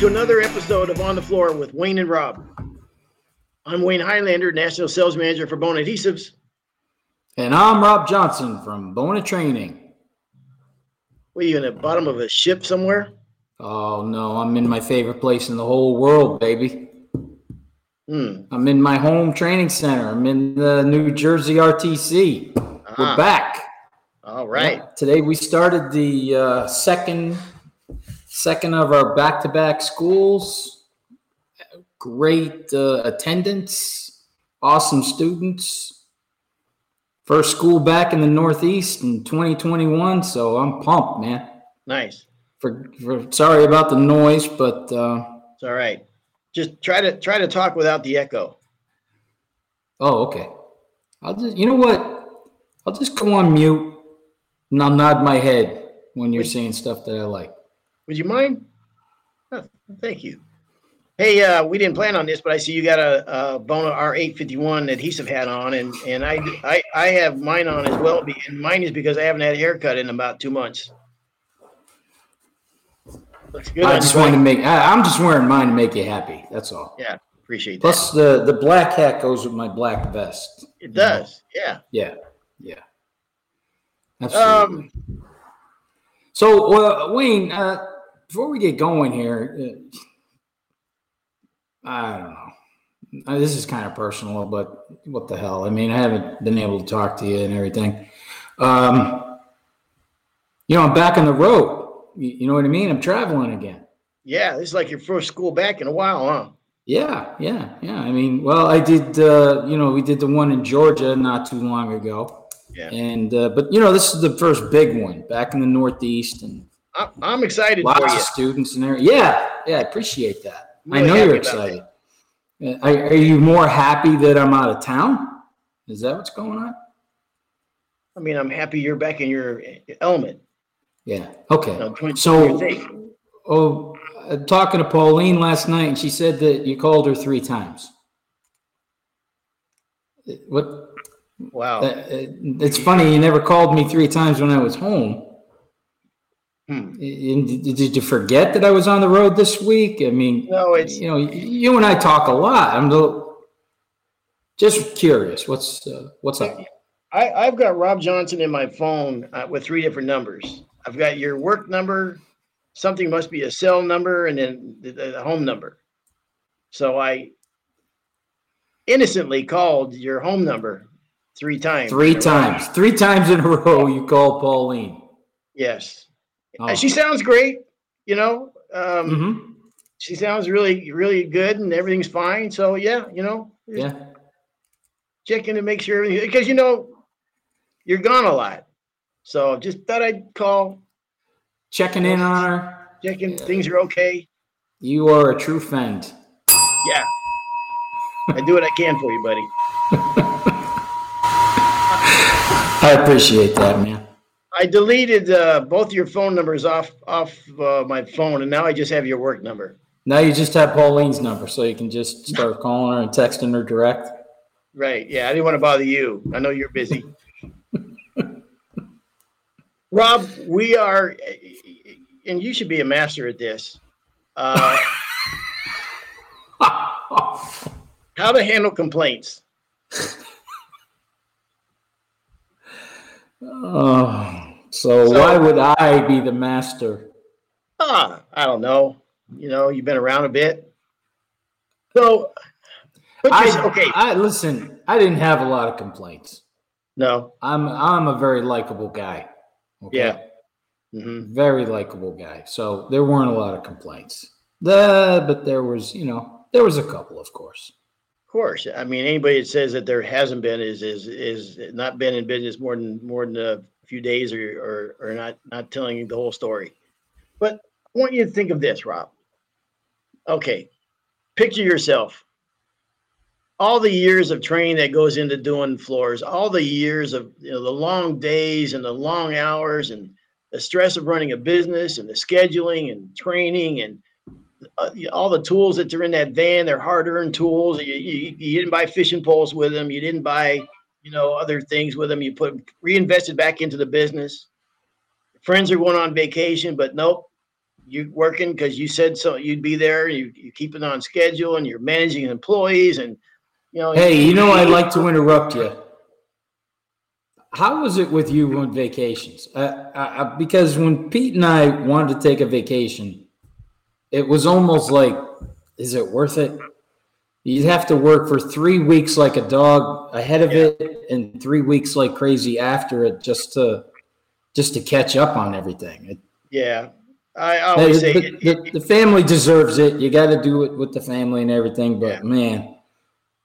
Hello and welcome to another episode of On the Floor with Wayne and Rob. I'm Wayne Highlander, National Sales Manager for Bona Adhesives. And I'm Rob Johnson from Bona Training. What are you in the bottom of a ship somewhere? Oh no, I'm in my favorite place in the whole world, baby. Hmm. I'm in my home training center. I'm in the New Jersey RTC. Ah, We're back. All right. Yeah, Today we started the uh, second second of our back-to-back schools. Great uh, attendance, awesome students. First school back in the Northeast in 2021, so I'm pumped, man. Nice. For, for sorry about the noise, but uh, It's all right. Just try to try to talk without the echo. oh, okay. I'll just you know what? I'll just go on mute and I'll nod my head when you're saying stuff that I like. Would you mind? Oh, thank you. Hey, uh, we didn't plan on this, but I see you got a, a Bona R851 adhesive hat on, and and I, I I have mine on as well. And mine is because I haven't had a haircut in about two months. Looks good. I just wanted to make. I, I'm just wearing mine to make you happy. That's all. Yeah, appreciate that. Plus, the the black hat goes with my black vest. It does. Yeah. Yeah, yeah. Absolutely. Um. so, uh, Wayne, uh, before we get going here, uh, I don't know. Uh, this is kind of personal, but what the hell? I mean, I haven't been able to talk to you and everything. Um, you know, I'm back on the road. You, you know what I mean? I'm traveling again. Yeah, this is like your first school back in a while, huh? Yeah, yeah, yeah. I mean, well, I did. Uh, you know, we did the one in Georgia not too long ago, Yeah. and uh, but you know, this is the first big one back in the Northeast, and I, I'm excited lots for of students in there. Yeah, yeah, I appreciate that. I'm I know you're excited. Uh, Are, are you more happy that I'm out of town? Is that what's going on? I mean, I'm happy you're back in your element. Yeah. Okay. You know, So-. Oh, uh, talking to Pauline last night, and she said that you called her three times. Uh, What? Wow. Uh, uh, it's funny. You never called me three times when I was home. Hmm. Did you forget that I was on the road this week? I mean, No, it's you know, you and I talk a lot. I'm just curious. What's uh, what's up? I, I've got Rob Johnson in my phone uh, with three different numbers. I've got your work number, something must be a cell number, and then the, the, the home number. So I innocently called your home number three times. Three times, three times in a row, you called Pauline. Yes. Oh. She sounds great. You know, um, Mhm. she sounds really, really good, and everything's fine. So yeah, you know, Yeah. checking to make sure everything because you know you're gone a lot. So just thought I'd call, Checking in on her. checking things are okay. You are a true friend. Yeah. I do what I can for you, buddy. I appreciate that, man. I deleted uh, both your phone numbers off off uh, my phone, and now I just have your work number. Now you just have Pauline's number, so you can just start calling her and texting her direct. Right. Yeah. I didn't want to bother you. I know you're busy. Rob, we are, and you should be a master at this. Uh, how to handle complaints. Oh, so, So- why would I be the master? Ah, I don't know. You know, you've been around a bit. So, but I, okay. I listen. I didn't have a lot of complaints. No. I'm I'm a very likable guy. okay? Yeah. hmm very likable guy. So there weren't a lot of complaints. The but there was, you know, there was a couple, of course. Of course. I mean, anybody that says that there hasn't been is is is not been in business more than more than a few days or or, or not not telling the whole story. But I want you to think of this, Rob. Okay, picture yourself. All the years of training that goes into doing floors, all the years of you know the long days and the long hours and the stress of running a business and the scheduling and training and uh, all the tools that are in that van, they're hard-earned tools. You, you, you didn't buy fishing poles with them. You didn't buy, you know, other things with them. You put reinvested back into the business. Friends are going on vacation, but nope, you're working because you said so you'd be there. You you keep it on schedule, and you're managing employees, and you know. Hey, you know, I'd like to interrupt you. How was it with you on vacations? Uh, I, I, because when Pete and I wanted to take a vacation, it was almost like, is it worth it? You'd have to work for three weeks like a dog ahead of Yeah. it, and three weeks like crazy after it, just to just to catch up on everything. It, Yeah, I always say the, it- the- it- the family deserves it. You got to do it with the family and everything. But Yeah. man,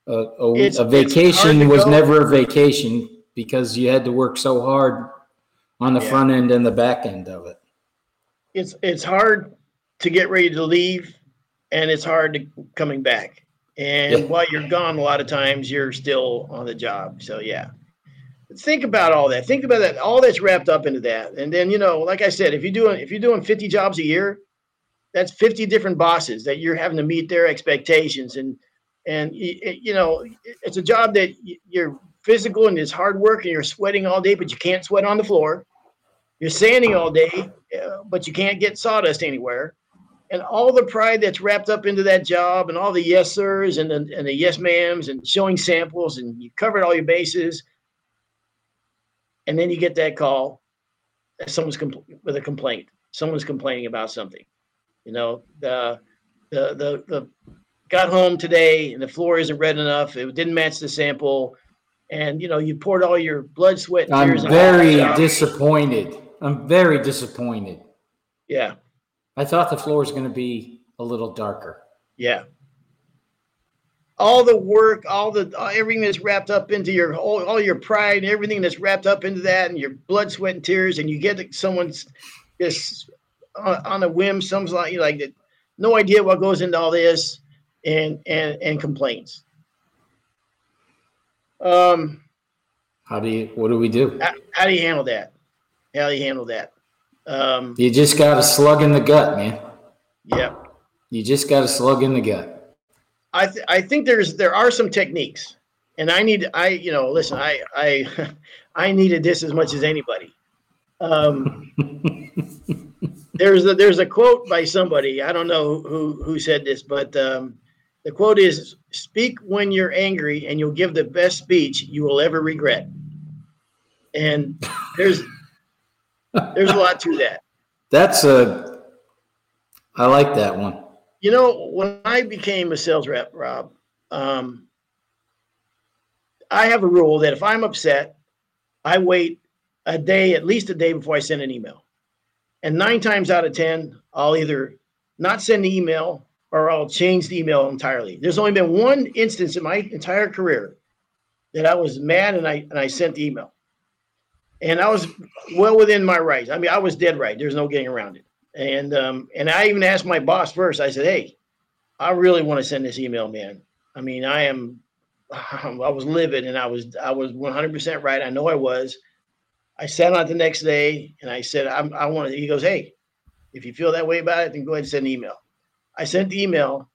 a, a, a vacation was go. never a vacation because you had to work so hard on the Yeah. front end and the back end of it. it's it's hard to get ready to leave, and it's hard to coming back. And Yeah. while you're gone, a lot of times you're still on the job. So yeah, think about all that. Think about that. All that's wrapped up into that. And then you know, like I said, if you're doing if you're doing 50 jobs a year, that's 50 different bosses that you're having to meet their expectations. And and you know, it's a job that you're physical and it's hard work and you're sweating all day, but you can't sweat on the floor. You're sanding all day, uh, but you can't get sawdust anywhere. And all the pride that's wrapped up into that job, and all the yes sirs and the, and the yes ma'ams, and showing samples, and you covered all your bases. And then you get that call that someone's compl- with a complaint. Someone's complaining about something. You know, the the the the got home today and the floor isn't red enough. It didn't match the sample, and you know you poured all your blood, sweat, and I'm very disappointed. I'm very disappointed. yeah. I thought the floor was going to be a little darker. Yeah. All the work, all the everything that's wrapped up into your all, all your pride and everything that's wrapped up into that, and your blood, sweat, and tears, and you get someone's just on, on a whim, someone's like you like that, no idea what goes into all this, and and and complains. Um, How do you? What do we do? how, how do you handle that? How do you handle that? Um, You just got a slug in the gut, man. yeah. You just got a slug in the gut. I th- I think there's there are some techniques, and I need I you know listen I I I needed this as much as anybody. Um, there's a, there's a quote by somebody I don't know who who said this, but um, the quote is "Speak when you're angry, and you'll give the best speech you will ever regret." And there's there's a lot to that. That's a. I like that one. You know, when I became a sales rep, Rob, um, I have a rule that if I'm upset, I wait a day, at least a day before I send an email. And nine times out of 10, I'll either not send the email or I'll change the email entirely. There's only been one instance in my entire career that I was mad and I, and I sent the email. And I was well within my rights. I mean, I was dead right. There's no getting around it. And um, and I even asked my boss first. I said, "Hey, I really want to send this email, man. I mean, I am, I was livid, and I was I was 100 percent right. I know I was. I sat on it the next day, and I said, I'm, I want to. He goes, "Hey, if you feel that way about it, then go ahead and send an email." I sent the email.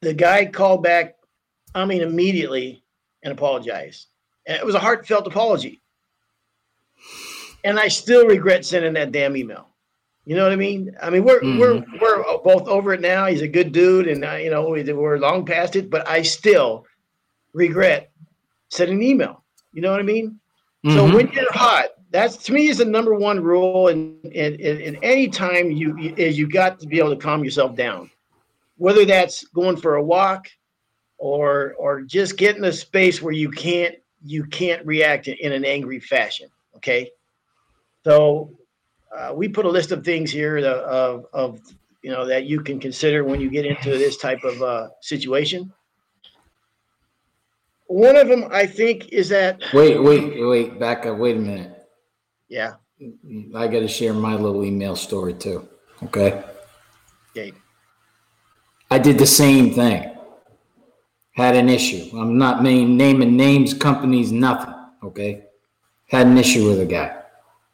The guy called back, I mean, immediately, and apologized. And it was a heartfelt apology. And I still regret sending that damn email. You know what I mean? I mean, we're we're we're both over it now. He's a good dude, and uh, you know we, we're long past it. But I still regret sending an email. You know what I mean? So Mhm. when you're hot, that's to me is the number one rule. And and, and, and any time you is you got to be able to calm yourself down, whether that's going for a walk, or or just get in a space where you can't you can't react in, in an angry fashion. Okay, so uh, we put a list of things here that, of of you know that you can consider when you get into this type of uh, situation. One of them, I think, is that Wait, wait, wait. Back up. Wait a minute. yeah. I got to share my little email story too. Okay. Okay. I did the same thing. Had an issue. I'm not name, naming names, companies, nothing. Okay. Had an issue with a guy,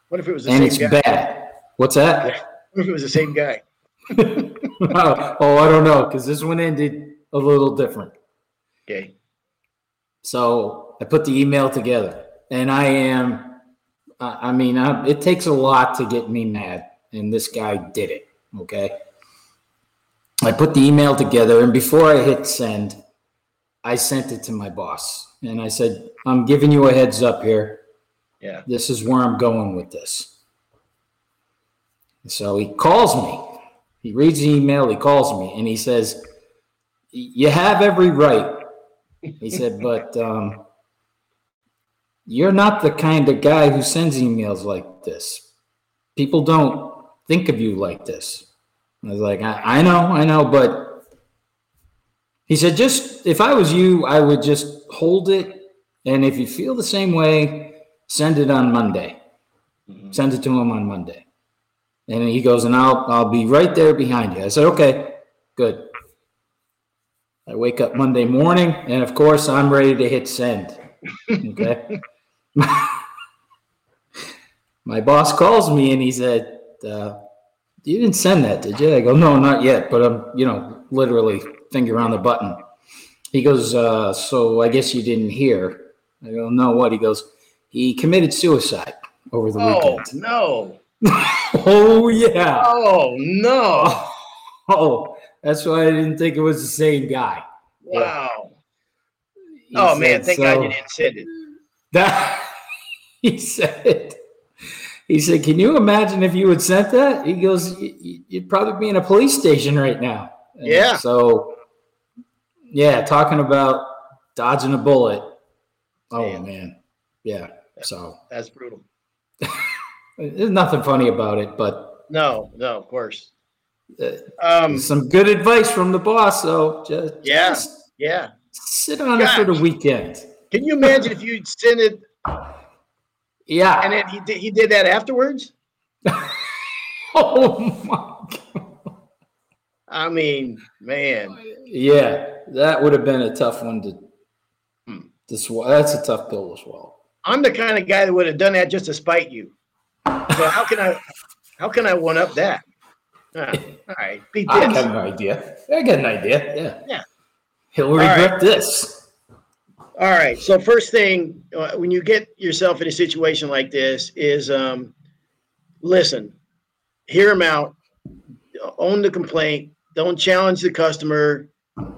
What if it was the same guy? and same it's guy? bad. What's that? What if it was the same guy? Oh, oh, I don't know, because this one ended a little different. Okay. So I put the email together, and I am, I I mean, I, it takes a lot to get me mad, and this guy did it. Okay. I put the email together, and before I hit send, I sent it to my boss. And I said, I'm giving you a heads up here. Yeah. This is where I'm going with this. So he calls me. He reads the email, he calls me, and he says, You have every right. He said, But um, you're not the kind of guy who sends emails like this. People don't think of you like this. I was like, I, I know, I know, but he said, just if I was you, I would just hold it. And if you feel the same way, send it on Monday. Mhm. Send it to him on Monday. And he goes, and I'll I'll be right there behind you. I said, okay, good. I wake up Monday morning, and of course, I'm ready to hit send. Okay. My boss calls me and he said, uh, "You didn't send that, did you?" I go, "No, not yet, but I'm, you know, literally finger on the button." He goes, uh, "So I guess you didn't hear." I go, "No, what?" He goes, "He committed suicide over the Oh weekend." no! Oh yeah. Oh no! Oh, that's why I didn't think it was the same guy. Wow! He Oh man! said, Thank God you didn't send it. That he said. He said, "Can you imagine if you had sent that?" He goes, "Y- y- "You'd probably be in a police station right now." And Yeah. So, yeah, talking about dodging a bullet. Oh Man. man, yeah. So That's brutal. there's nothing funny about it, but No, no, of course. uh, Um, some good advice from the boss. So just, Yeah. just yeah. sit on it for the weekend. Can you imagine if you'd sent it Yeah. and then he did, he did that afterwards? oh my god. I mean, man. Yeah, that would have been a tough one to Hmm. to swallow. That's a tough pill to swallow. I'm the kind of guy that would have done that just to spite you. So how can I how can I one up that? Ah, all right, beat I this. got an idea. I got an idea. Yeah. Yeah. He'll right. regret this. All right. So first thing, uh, when you get yourself in a situation like this, is um, listen, hear them out, own the complaint, don't challenge the customer.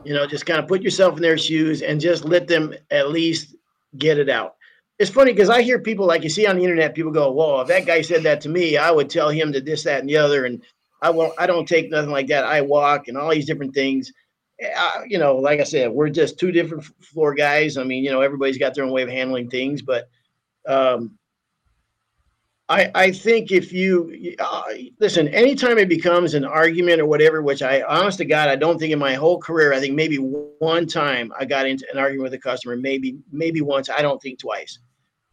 You know, just kind of put yourself in their shoes and just let them at least get it out. It's funny because I hear people like you see on the internet, people go, "Whoa, if that guy said that to me, I would tell him to this, that, and the other." And I won't. I don't take nothing like that. I walk and all these different things. Uh, you know, like I said, we're just two different floor guys. I mean, you know, everybody's got their own way of handling things, but um, I I think if you uh, listen, anytime it becomes an argument or whatever, which I honest to God, I don't think in my whole career, I think maybe one time I got into an argument with a customer, maybe maybe once. I don't think twice,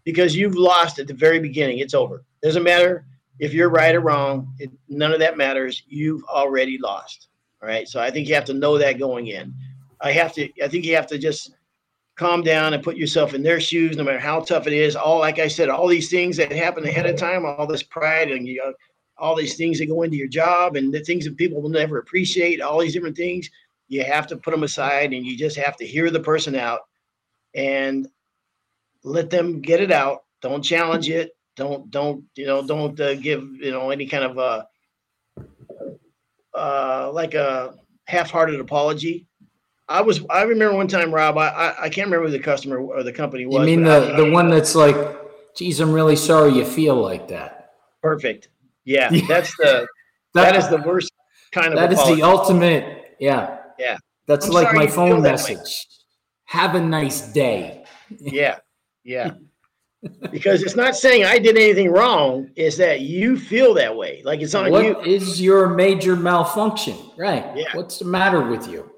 because you've lost at the very beginning. It's over. Doesn't matter if you're right or wrong. It, none of that matters. You've already lost. All right. So I think you have to know that going in. I have to. I think you have to just calm down and put yourself in their shoes, no matter how tough it is. All like I said, all these things that happen ahead of time, all this pride and you know, all these things that go into your job and the things that people will never appreciate. All these different things, you have to put them aside and you just have to hear the person out and let them get it out. Don't challenge it. Don't don't you know? Don't uh, give you know any kind of uh uh like a half-hearted apology. I was I remember one time, Rob. I I, I can't remember who the customer or the company was. You mean the I- the one that's like, geez, I'm really sorry you feel like that. perfect? Yeah, Yeah. that's the that is the worst kind of that is apology. the ultimate. Yeah. Yeah. That's I'm like my phone message. Have a nice day. yeah, yeah. because it's not saying I did anything wrong. It's that you feel that way. Like it's on you. What is your major malfunction? Right. Yeah. What's the matter with you?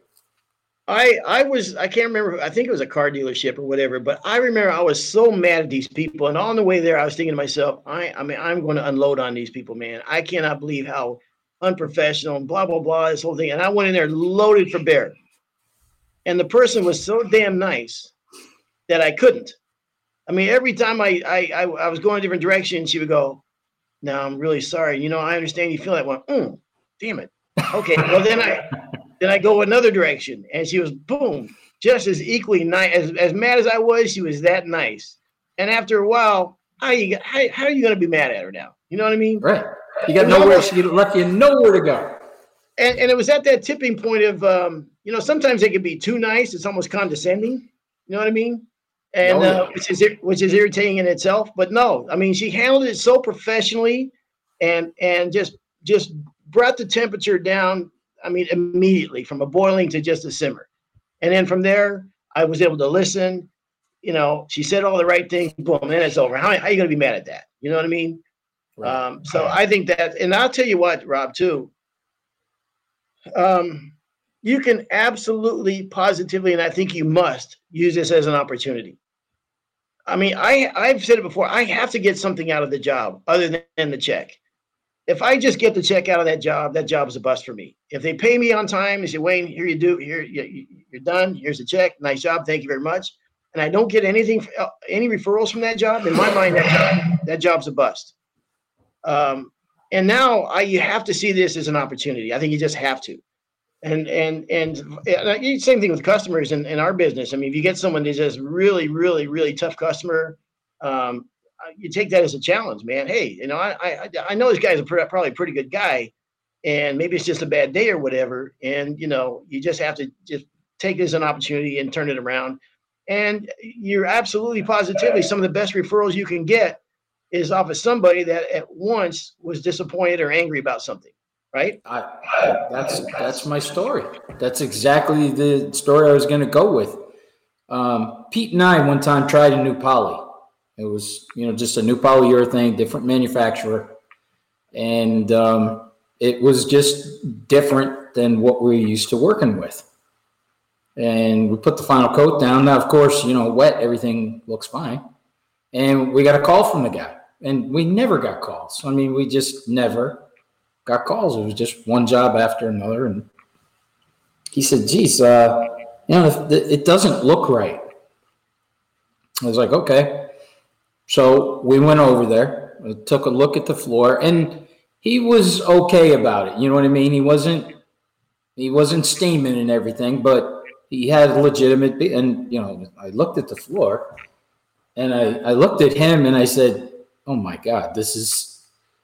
I I was I can't remember. I think it was a car dealership or whatever. But I remember I was so mad at these people, and on the way there, I was thinking to myself, I I mean I'm going to unload on these people, man. I cannot believe how unprofessional and blah blah blah this whole thing. And I went in there loaded for bear, and the person was so damn nice that I couldn't. I mean, every time I I I, I was going a different direction, she would go, "No, I'm really sorry. You know, I understand you feel that one. Mm, damn it. Okay, well then I." Then I go another direction, and she was boom, just as equally nice as, as mad as I was. She was that nice. And after a while, how you how, how are you going to be mad at her now? You know what I mean? Right. You got nowhere. no. She left you nowhere to go. and, and it was at that tipping point of um, you know sometimes they can be too nice it's almost condescending you know what i mean and yeah. uh, which is which is irritating in itself but no. I mean she handled it so professionally and and just just brought the temperature down i mean immediately from a boiling to just a simmer. And then from there i was able to listen. You know she said all the right things boom and it's over. How, how are you going to be mad at that? You know what i mean? Um, so I think that, and I'll tell you what, Rob, too. Um, you can absolutely, positively, and I think you must use this as an opportunity. I mean, I I've said it before. I have to get something out of the job other than the check. If I just get the check out of that job, that job is a bust for me. If they pay me on time, they say, Wayne, here you do, here you, you- you're done. Here's the check. Nice job. Thank you very much. And I don't get anything, uh, any referrals from that job. In my mind, that job, that job's a bust. Um, and now I, you have to see this as an opportunity. I think you just have to. And and and, and same thing with customers in, in our business. I mean, if you get someone who's just really, really, really tough customer, um, uh, you take that as a challenge, man. Hey, you know, I I, I know this guy's a pre- probably a pretty good guy, and maybe it's just a bad day or whatever. And you know, you just have to just take it as an opportunity and turn it around. And you're absolutely positively some of the best referrals you can get is off of somebody that at once was disappointed or angry about something, right? I, that's that's my story. That's exactly the story I was going to go with. Um, Pete and I one time tried a new poly. It was you know just a new polyurethane, different manufacturer, and um, it was just different than what we're used to working with. And we put the final coat down. Now, of course, you know, wet everything looks fine. And we got a call from the guy, and we never got calls. I mean, we just never got calls. It was just one job after another. And he said, geez, uh, you know, it doesn't look right. I was like, okay. So we went over there, uh, took a look at the floor, and he was okay about it. You know what I mean? He wasn't, he wasn't steaming and everything, but he had legitimate, be- and, you know, I looked at the floor and I, I looked at him and I said, oh my God, this is,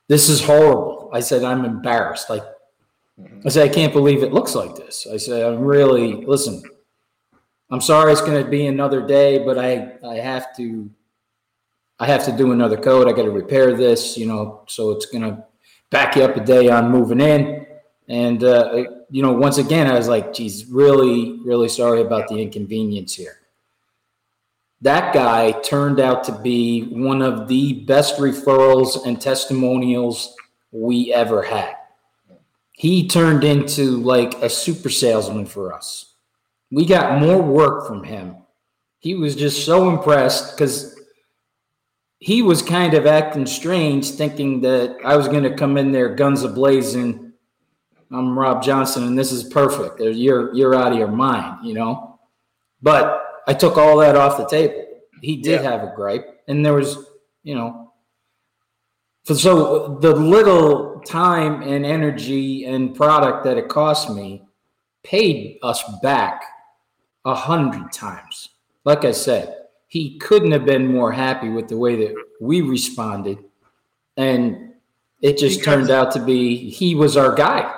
this is horrible. I said, I'm embarrassed. Like, I said, I can't believe it looks like this. I said, I'm really, listen, I'm sorry it's going to be another day, but I, I have to, I have to do another coat. I got to repair this, you know, so it's going to back you up a day on moving in. And, uh, you know, once again, I was like, geez, really, really sorry about the inconvenience here that guy turned out to be one of the best referrals and testimonials we ever had. He turned into like a super salesman for us. We got more work from him. He was just so impressed because he was kind of acting strange, thinking that I was going to come in there guns a blazing. I'm Rob Johnson, and this is perfect. You're you're out of your mind, you know. But I took all that off the table. He did Yeah. have a gripe, and there was, you know, so, the little time and energy and product that it cost me paid us back a hundred times. Like I said, he couldn't have been more happy with the way that we responded, and it just Because- turned out to be he was our guy,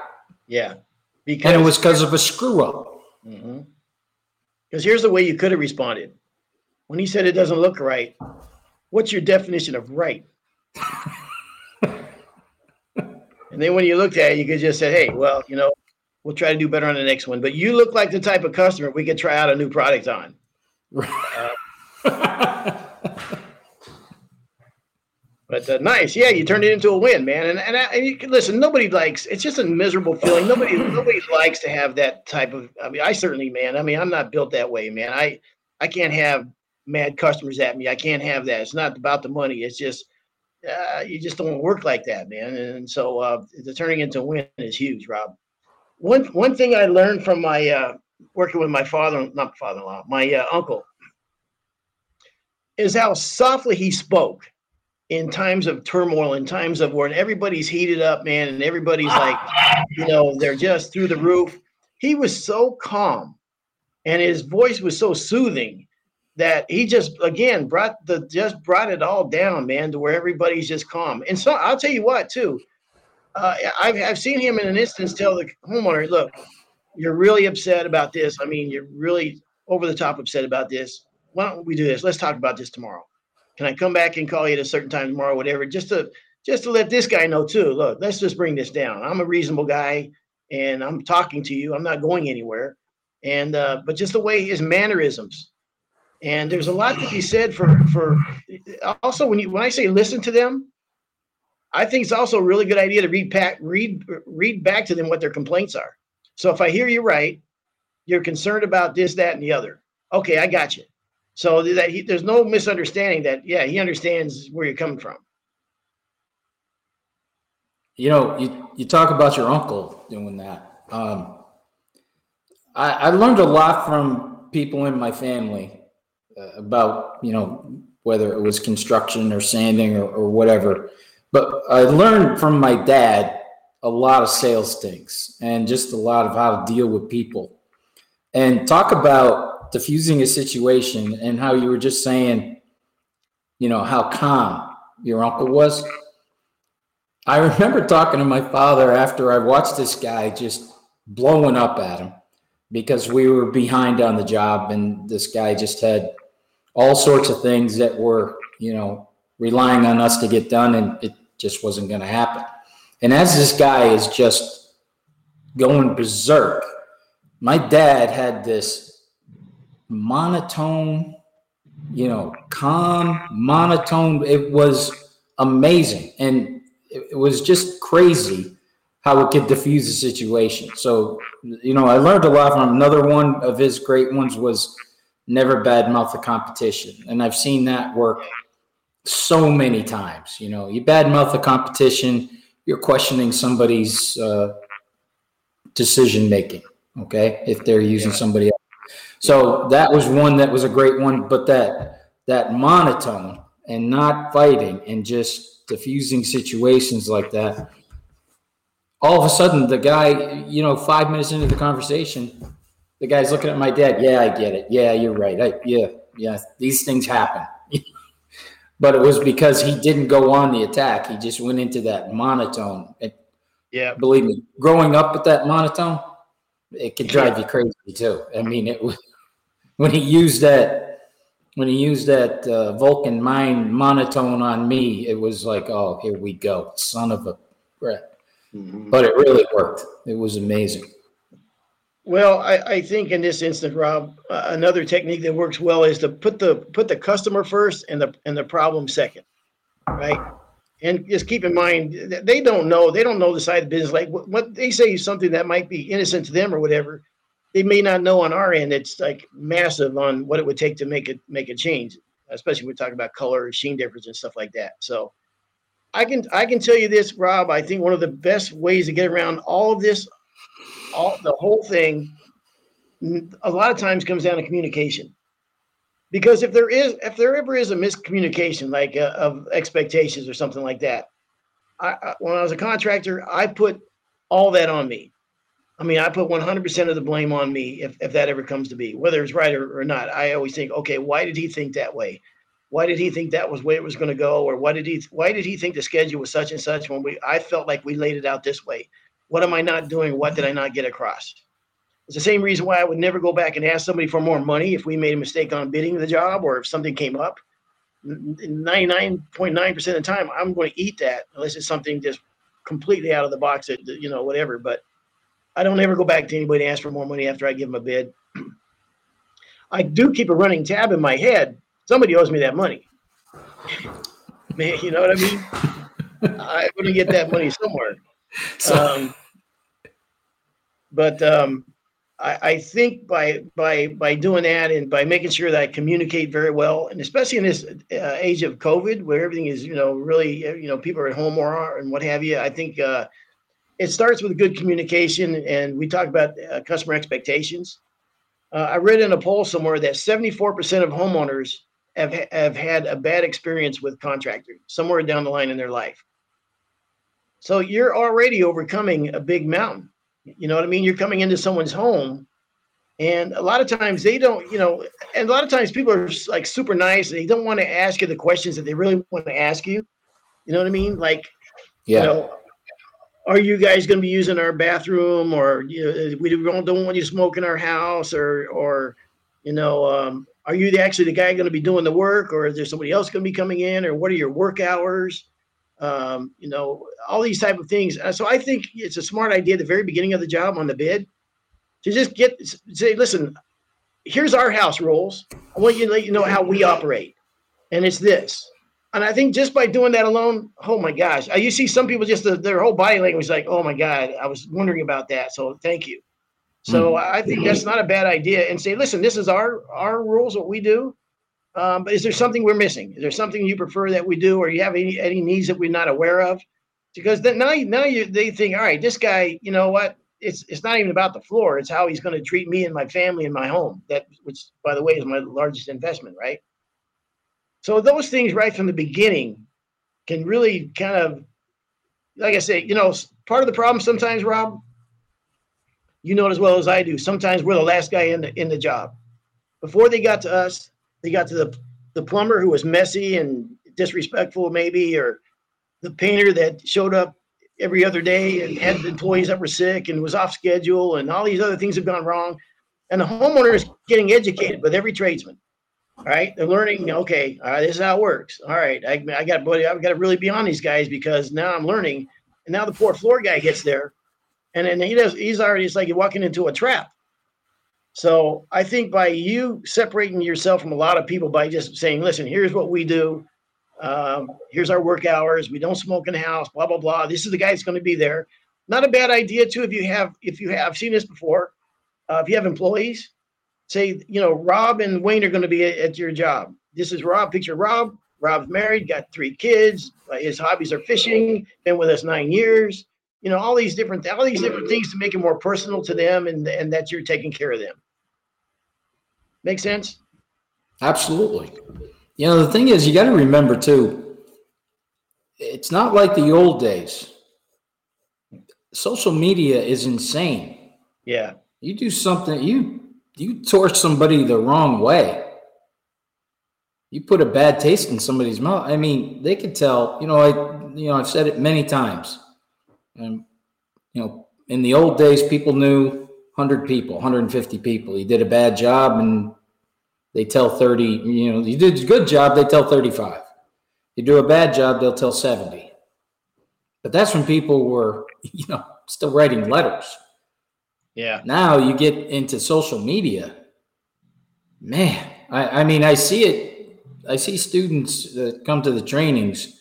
Yeah. Because and it was because of a screw up. Mm-hmm. Because here's the way you could have responded. When he said it doesn't look right, what's your definition of right? and then when you looked at it, you could just say, hey, well, you know, we'll try to do better on the next one. But you look like the type of customer we could try out a new product on. Uh, But uh, nice, yeah, you turned it into a win, man. And and, I, and you can listen. Nobody likes. It's just a miserable feeling. Nobody nobody likes to have that type of. I mean, I certainly, man. I mean, I'm not built that way, man. I I can't have mad customers at me. I can't have that. It's not about the money. It's just uh, you just don't work like that, man. And so uh, the turning into a win is huge, Rob. One one thing I learned from my uh, working with my father, not father-in-law, my uh, uncle, is how softly he spoke in times of turmoil, in times of when everybody's heated up, man, and everybody's like, you know, they're just through the roof. He was so calm and his voice was so soothing that he just again brought the just brought it all down, man, to where everybody's just calm. And so I'll tell you what, too. uh, I've, I've seen him in an instance tell the homeowner, look, you're really upset about this. I mean, you're really over the top upset about this. Why don't we do this? Let's talk about this tomorrow. Can I come back and call you at a certain time tomorrow, whatever, just to just to let this guy know too. Look, let's just bring this down. I'm a reasonable guy, and I'm talking to you. I'm not going anywhere. And uh, but just the way his mannerisms, and there's a lot to be said for for also when you when I say listen to them, I think it's also a really good idea to read back read read back to them what their complaints are. So if I hear you right, you're concerned about this, that, and the other. Okay, I got you. So that he, there's no misunderstanding that yeah, he understands where you're coming from. You know, you, you talk about your uncle doing that. Um, I, I learned a lot from people in my family uh, about, you know, whether it was construction or sanding or, or whatever. But I learned from my dad a lot of sales things and just a lot of how to deal with people. And talk about diffusing a situation and how you were just saying, you know, how calm your uncle was. I remember talking to my father after I watched this guy just blowing up at him because we were behind on the job and this guy just had all sorts of things that were, you know, relying on us to get done and it just wasn't going to happen. And as this guy is just going berserk, my dad had this monotone, you know, calm, monotone. It was amazing. And it was just crazy how it could diffuse a situation. So, you know, I learned a lot from another one of his great ones was never badmouth the competition. And I've seen that work so many times. You know, you badmouth the competition, you're questioning somebody's uh, decision making. Okay, if they're using yeah. somebody else. So that was one that was a great one, but that that monotone and not fighting and just diffusing situations like that. All of a sudden, the guy, you know, five minutes into the conversation, the guy's looking at my dad. Yeah, I get it. Yeah, you're right. I, yeah, yeah, these things happen. but it was because he didn't go on the attack. He just went into that monotone. And yeah, believe me, growing up with that monotone, it could drive you crazy too. I mean, it was when he used that when he used that uh, Vulcan mind monotone on me, it was like, oh, here we go, son of a brat. Mm-hmm. But it really worked. It was amazing. Well, I, I think in this instance, Rob, uh, another technique that works well is to put the put the customer first and the and the problem second, right? And just keep in mind they don't know they don't know the side of the business. Like what, what they say something that might be innocent to them or whatever, they may not know on our end. It's like massive on what it would take to make it make a change, especially when we talk about color, sheen difference, and stuff like that. So, I can I can tell you this, Rob. I think one of the best ways to get around all of this all the whole thing a lot of times comes down to communication because if there is if there ever is a miscommunication like uh, of expectations or something like that I, I, when i was a contractor i put all that on me i mean i put 100% of the blame on me if, if that ever comes to be whether it's right or, or not i always think okay why did he think that way why did he think that was where it was going to go or why did he why did he think the schedule was such and such when we i felt like we laid it out this way what am I not doing? What did I not get across? It's the same reason why I would never go back and ask somebody for more money if we made a mistake on bidding the job or if something came up. 99.9% of the time, I'm going to eat that unless it's something just completely out of the box, that, you know, whatever. But I don't ever go back to anybody and ask for more money after I give them a bid. I do keep a running tab in my head. Somebody owes me that money. Man, you know what I mean? I'm going to get that money somewhere. So. Um, but um, I, I, think by by by doing that and by making sure that I communicate very well, and especially in this uh, age of COVID, where everything is you know really you know people are at home more and what have you, I think uh, it starts with good communication. And we talk about uh, customer expectations. Uh, I read in a poll somewhere that 74% of homeowners have have had a bad experience with contractors somewhere down the line in their life. So you're already overcoming a big mountain. You know what I mean? You're coming into someone's home, and a lot of times they don't, you know, and a lot of times people are like super nice. and They don't want to ask you the questions that they really want to ask you. You know what I mean? Like, yeah. you know, are you guys going to be using our bathroom or you know, we don't, don't want you smoking our house or or you know um, are you the, actually the guy going to be doing the work or is there somebody else going to be coming in or what are your work hours? Um, you know all these type of things. Uh, so i think it's a smart idea at the very beginning of the job on the bid to just get say listen here's our house rules. I want you to let you know how we operate. And it's this and I think just by doing that alone, oh my gosh, you see some people just uh, their whole body language is like, oh my god, I was wondering about that. So thank you. So I think that's not a bad idea. And say, listen, this is our our rules, what we do. Um, but is there something we're missing? Is there something you prefer that we do, or you have any any needs that we're not aware of? Because then now you, now you they think, all right, this guy, you know what? It's it's not even about the floor. It's how he's going to treat me and my family and my home. That which, by the way, is my largest investment, right? So those things right from the beginning can really kind of, like I say, you know, part of the problem sometimes, Rob, you know it as well as I do. Sometimes we're the last guy in the in the job. Before they got to us, they got to the the plumber who was messy and disrespectful, maybe, or the painter that showed up every other day and had employees that were sick and was off schedule, and all these other things have gone wrong. And the homeowner is getting educated with every tradesman. Right, they're learning. Okay, all right, this is how it works. All right, I, I got, buddy, I've got to really be on these guys because now I'm learning. And now the poor floor guy gets there, and then he does. He's already. It's like you're walking into a trap. So I think by you separating yourself from a lot of people by just saying, "Listen, here's what we do. Um, here's our work hours. We don't smoke in the house. Blah blah blah. This is the guy that's going to be there." Not a bad idea too. If you have, if you have I've seen this before, uh, if you have employees, say, you know, Rob and Wayne are going to be at, your job. This is Rob. Picture Rob. Rob's married, got three kids. Uh, His hobbies are fishing. Been with us nine years. You know, all these different, all these different things to make it more personal to them, and and that you're taking care of them. Make sense? Absolutely. You know, the thing is, you got to remember too, it's not like the old days. Social media is insane. Yeah. You do something, you you torch somebody the wrong way. You put a bad taste in somebody's mouth. I mean, they could tell. You know, I you know I've said it many times. And you know, in the old days, people knew 100 people, 150 people. You did a bad job, and they tell 30. You know, you did a good job, they tell 35. You do a bad job, they'll tell 70. But that's when people were, you know, still writing letters. Yeah. Now you get into social media. Man, I, I mean, I see it. I see students that come to the trainings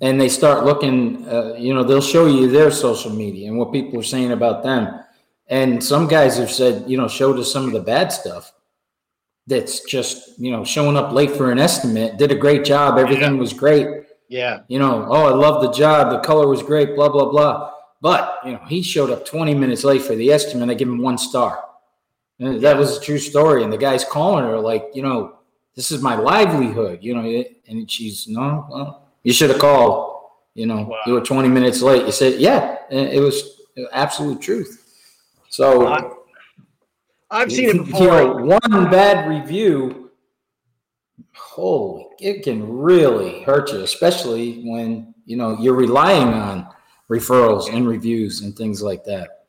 and they start looking, uh, you know, they'll show you their social media and what people are saying about them. And some guys have said, you know, showed us some of the bad stuff that's just, you know, showing up late for an estimate, did a great job, everything was great Yeah. you know, oh, I love the job, the color was great, blah, blah, blah. But, you know, he showed up 20 minutes late for the estimate. I give him one star. And that was a true story. And the guy's calling her, like, you know, this is my livelihood, you know, and she's, no, well, you should have called, you know, Wow. you were 20 minutes late. You said, yeah, and it was absolute truth. So, I- I've seen it you before. know, one bad review, holy, it can really hurt you, especially when you know you're relying on referrals and reviews and things like that.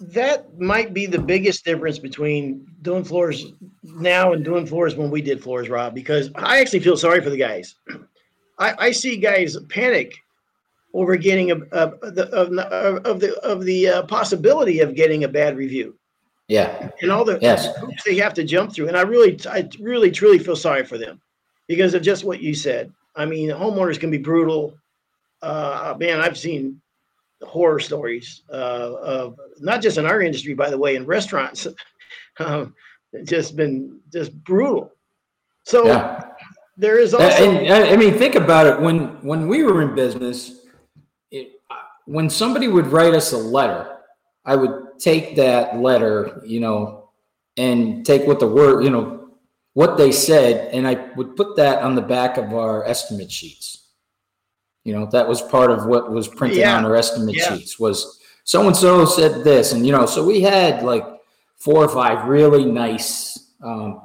that might be the biggest difference between doing floors now and doing floors when we did floors, Rob, because I actually feel sorry for the guys. I, I see guys panic over getting a, a, the, of, of the of the uh, possibility of getting a bad review Yeah, and all the Yes. hoops they have to jump through. And I really, I really, truly feel sorry for them because of just what you said. I mean, homeowners can be brutal. Uh, man, I've seen horror stories uh, of not just in our industry, by the way, in restaurants, um, just been just brutal. So yeah. there is also And, and, I mean, think about it. When when we were in business, it, when somebody would write us a letter, I would take that letter, you know, and take what the word, you know, what they said, and I would put that on the back of our estimate sheets. You know, that was part of what was printed Yeah. on our estimate Yeah. sheets was so and so said this, and you know, so we had like four or five really nice um,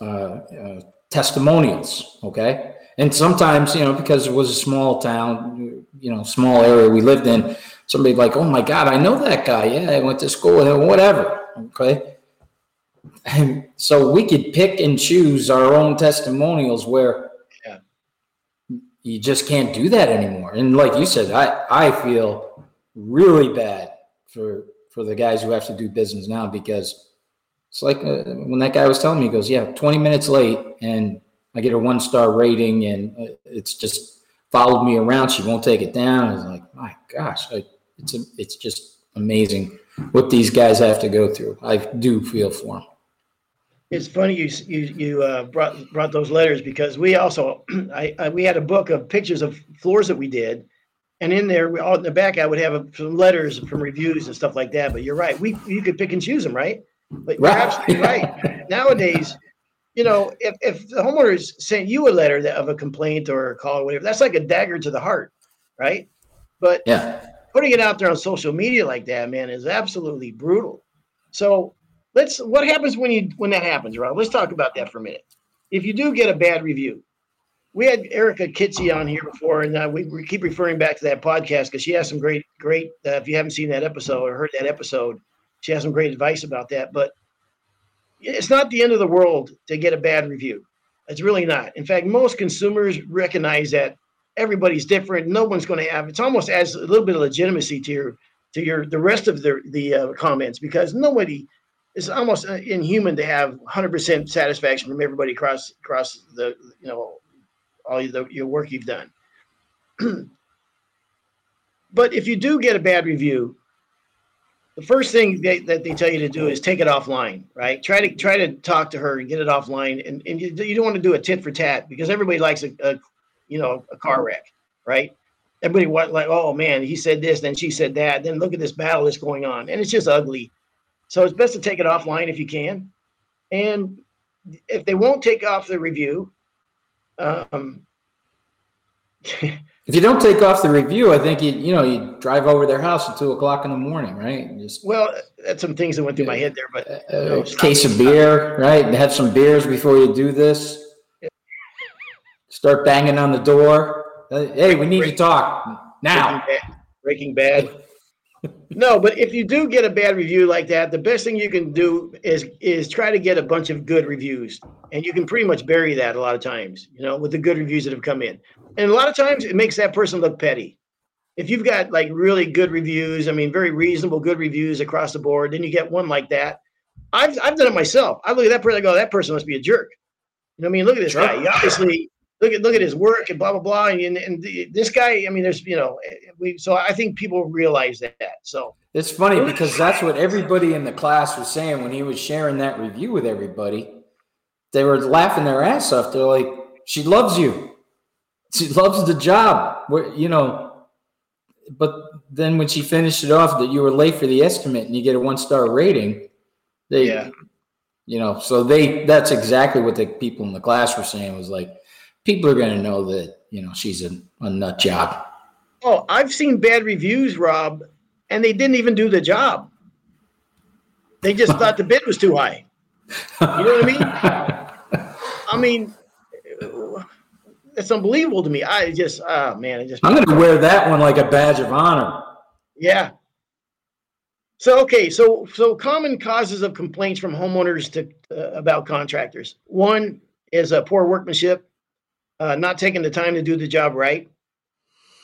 uh, uh, testimonials, okay? And sometimes, you know, because it was a small town, you know, small area we lived in, somebody like, oh my God, I know that guy. Yeah, I went to school with him, whatever. Okay. And so we could pick and choose our own testimonials where. You just can't do that anymore. And like you said, I, I feel really bad for for the guys who have to do business now because it's like uh, when that guy was telling me, he goes, "Yeah, 20 minutes late, and I get a one star rating, and uh, it's just followed me around. She won't take it down." I was like, "My gosh, I, it's a, it's just amazing what these guys have to go through." I do feel for them. It's funny you you you uh, brought brought those letters because we also I, I we had a book of pictures of floors that we did, and in there we all in the back I would have a, some letters from reviews and stuff like that. But you're right, we you could pick and choose them, right? But you're Right. absolutely right. Nowadays, you know, if if the homeowners sent you a letter that, of a complaint or a call or whatever, that's like a dagger to the heart, right? But Yeah, putting it out there on social media like that, man, is absolutely brutal. So let's what happens when you when that happens, Rob? Let's talk about that for a minute. If you do get a bad review, we had Erica Kitsy on here before, and uh, we, we keep referring back to that podcast because she has some great, great. Uh, if you haven't seen that episode or heard that episode, she has some great advice about that. But it's not the end of the world to get a bad review. It's really not. In fact, most consumers recognize that everybody's different. No one's going to have. It's almost adds a little bit of legitimacy to your to your the rest of the the uh, comments because nobody. It's almost uh, inhuman to have 100% satisfaction from everybody across across the you know all the, your work you've done. but if you do get a bad review, the first thing they, that they tell you to do is take it offline, right? Try to try to talk to her and get it offline, and, and you, you don't want to do a tit for tat because everybody likes a, a you know a car wreck, right? Everybody want like, oh man, he said this, then she said that, then look at this battle that's going on, and it's just ugly. So it's best to take it offline if you can, and if they won't take off the review, um, if you don't take off the review, I think you you know you drive over their house at two o'clock in the morning, right? And Just well, that's some things that went through my head there, but a, a case of beer, right? And have some beers before you do this. Start banging on the door. Uh, Hey, we need to talk now. Breaking Bad. Breaking Bad. No, but if you do get a bad review like that, the best thing you can do is is try to get a bunch of good reviews, and you can pretty much bury that a lot of times, you know, with the good reviews that have come in. And a lot of times, it makes that person look petty. If you've got like really good reviews, I mean, very reasonable good reviews across the board, then you get one like that. I've I've done it myself. I look at that person, I go, that person must be a jerk. You know, what I mean, look at this Sure. guy. He obviously look at look at his work and blah blah blah. And, and the, this guy, I mean, there's you know, we. So I think people realize that. So It's funny because that's what everybody in the class was saying when he was sharing that review with everybody. They were laughing their ass off. They're like, "She loves you. She loves the job." Where you know, but then when she finished it off that you were late for the estimate and you get a one star rating, they, Yeah. you know, so they that's exactly what the people in the class were saying was like, people are going to know that you know she's a, a nut job. oh, I've seen bad reviews, Rob, and they didn't even do the job. They just thought the bid was too high. You know what I mean? I mean, it's unbelievable to me. I just, oh man, I just I'm going to wear that one like a badge of honor. Yeah. So okay, so so common causes of complaints from homeowners to uh, about contractors. One is uh, poor workmanship, uh, not taking the time to do the job right.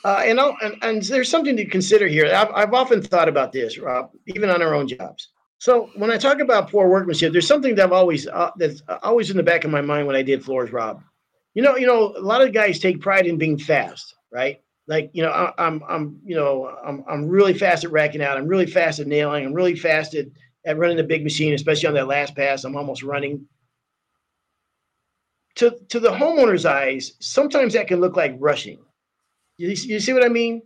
Uh, and, and and there's something to consider here. I've, I've often thought about this, Rob, even on our own jobs. So when I talk about poor workmanship, there's something that I've always uh, that's always in the back of my mind when I did floors, Rob. You know, you know, a lot of guys take pride in being fast, right? like you know I, i'm i'm you know i'm i'm really fast at racking out i'm really fast at nailing i'm really fast at, at running the big machine especially on that last pass i'm almost running to to the homeowner's eyes sometimes that can look like rushing. You, you see what i mean?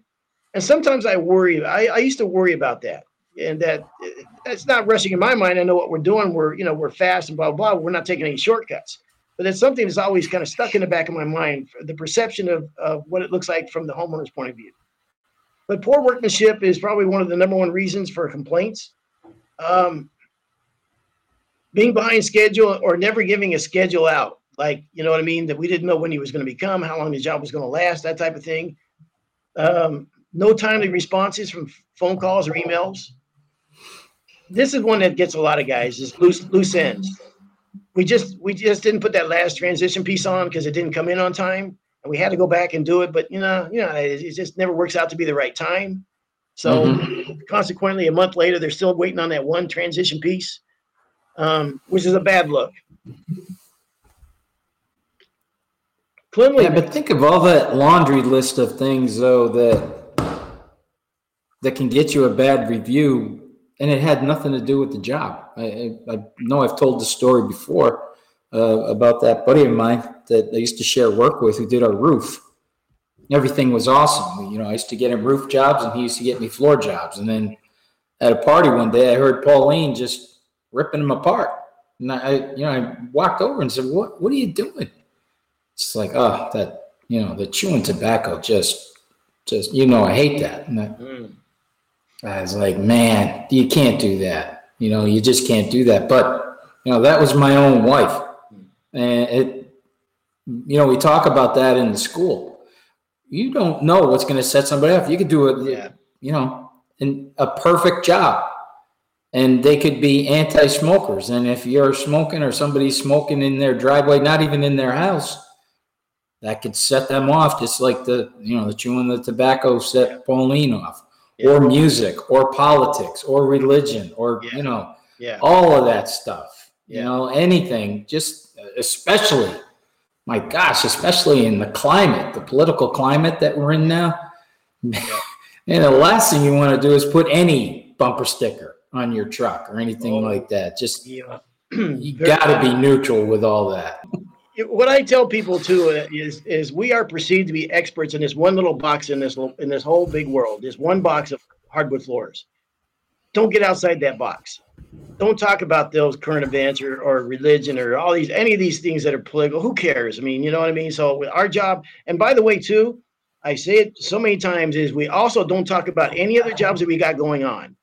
And sometimes i worry I, I used to worry about that. And that that's not rushing in my mind. I know what we're doing. We're you know we're fast and blah blah, blah. we're not taking any shortcuts. But it's something that's always kind of stuck in the back of my mind the perception of, of what it looks like from the homeowner's point of view. But poor workmanship is probably one of the number one reasons for complaints. Um, being behind schedule or never giving a schedule out like you know what I mean, that we didn't know when he was going to become, how long the job was going to last, that type of thing. Um, no timely responses from phone calls or emails. This is one that gets a lot of guys is loose loose ends. We just we just didn't put that last transition piece on because it didn't come in on time, and we had to go back and do it. But you know, you know, it, it just never works out to be the right time. So Mhm. consequently, a month later, they're still waiting on that one transition piece, um, which is a bad look. Yeah, but think of all that laundry list of things though that that can get you a bad review, and it had nothing to do with the job. I, I, I know I've told the story before uh, about that buddy of mine that I used to share work with who did our roof. Everything was awesome. You know, I used to get him roof jobs, and he used to get me floor jobs. And then at a party one day, I heard Pauline just ripping him apart, and I, you know, I walked over and said, "What? What are you doing?" It's like oh that you know the chewing tobacco just just you know i hate that. And I, Mm. I was like man you can't do that. You know you just can't do that. But you know that was my own wife. And it you know we talk about that in the school. You don't know what's going to set somebody up you could do it Yeah. you know in a perfect job. And they could be anti-smokers. And if you're smoking or somebody's smoking in their driveway not even in their house that could set them off just like the you know the chewing the tobacco set pauline off Yeah. or music or politics or religion or Yeah. you know Yeah. all of that stuff you know anything just especially my gosh especially in the climate the political climate that we're in now and the last thing you want to do is put any bumper sticker on your truck or anything Oh. like that just you got to be neutral with all that what I tell people too uh, is is we are perceived to be experts in this one little box in this in this whole big world. This one box of hardwood floors. Don't get outside that box. Don't talk about those current events or, or religion or all these any of these things that are political. Who cares? I mean, you know what I mean. So our job, and by the way, too, I say it so many times, is we also don't talk about any other jobs that we got going on.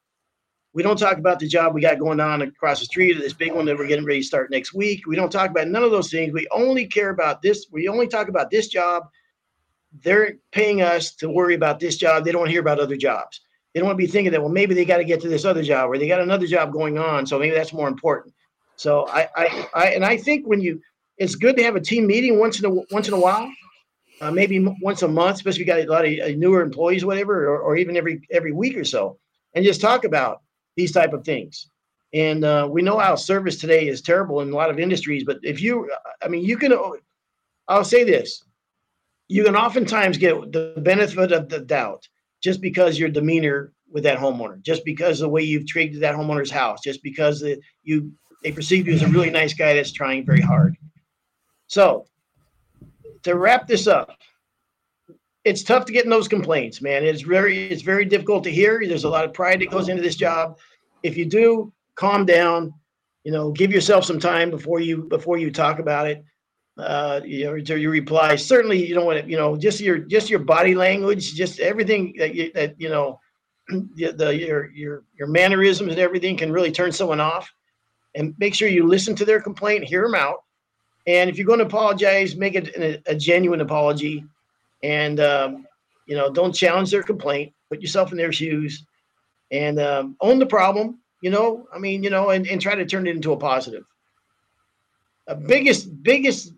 We don't talk about the job we got going on across the street or this big one that we're getting ready to start next week. We don't talk about none of those things. We only care about this. We only talk about this job. They're paying us to worry about this job. They don't want to hear about other jobs. They don't want to be thinking that, well, maybe they got to get to this other job or they got another job going on. So maybe that's more important. So I, I, I and I think when you, it's good to have a team meeting once in a once in a while, uh, maybe once a month, especially if you got a lot of uh, newer employees, whatever, or, or even every every week or so, and just talk about these type of things. And uh, we know how service today is terrible in a lot of industries. But if you, I mean, you can. I'll say this: you can oftentimes get the benefit of the doubt just because your demeanor with that homeowner, just because the way you've treated that homeowner's house, just because the, you they perceive you as a really nice guy that's trying very hard. So, to wrap this up, it's tough to get in those complaints, man. It's very it's very difficult to hear. There's a lot of pride that goes into this job. If you do, calm down. You know, give yourself some time before you before you talk about it. Uh, you know, your reply. Certainly, you don't want to. You know, just your just your body language, just everything that you that you know, the, the your your your mannerisms and everything can really turn someone off. And make sure you listen to their complaint, hear them out, and if you're going to apologize, make it a, a genuine apology and um, you know don't challenge their complaint. Put yourself in their shoes and um, own the problem you know? I mean you know and, and try to turn it into a positive. A biggest biggest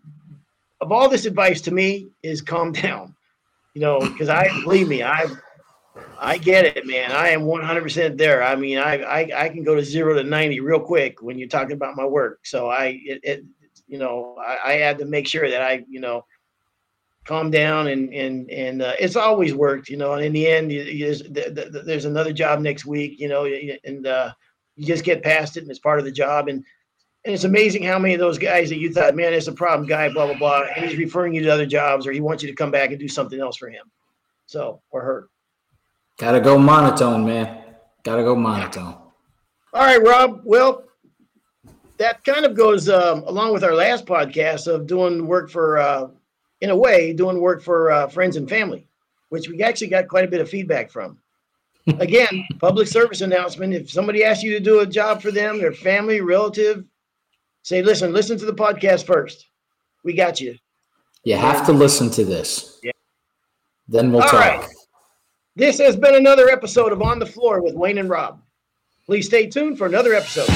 of all this advice to me is calm down you know because i believe me i i get it man. I am 100% there. I mean I, I i can go to zero to 90 real quick when you're talking about my work. So i it, it you know I, I had to make sure that i you know calm down and and and uh, it's always worked you know and in the end you, you just, th- th- th- there's another job next week you know and uh, you just get past it and it's part of the job. And and it's amazing how many of those guys that you thought man it's a problem guy blah blah blah and he's referring you to other jobs or he wants you to come back and do something else for him so or her. Gotta go monotone man. Gotta go monotone. All right rob well that kind of goes um, along with our last podcast of doing work for uh, in a way, doing work for uh, friends and family, which we actually got quite a bit of feedback from. Again, public service announcement. If somebody asks you to do a job for them, their family, relative, say, listen, listen to the podcast first. we got you. You have to listen to this. Yeah. Then we'll All talk. right. This has been another episode of On the Floor with Wayne and Rob. Please stay tuned for another episode.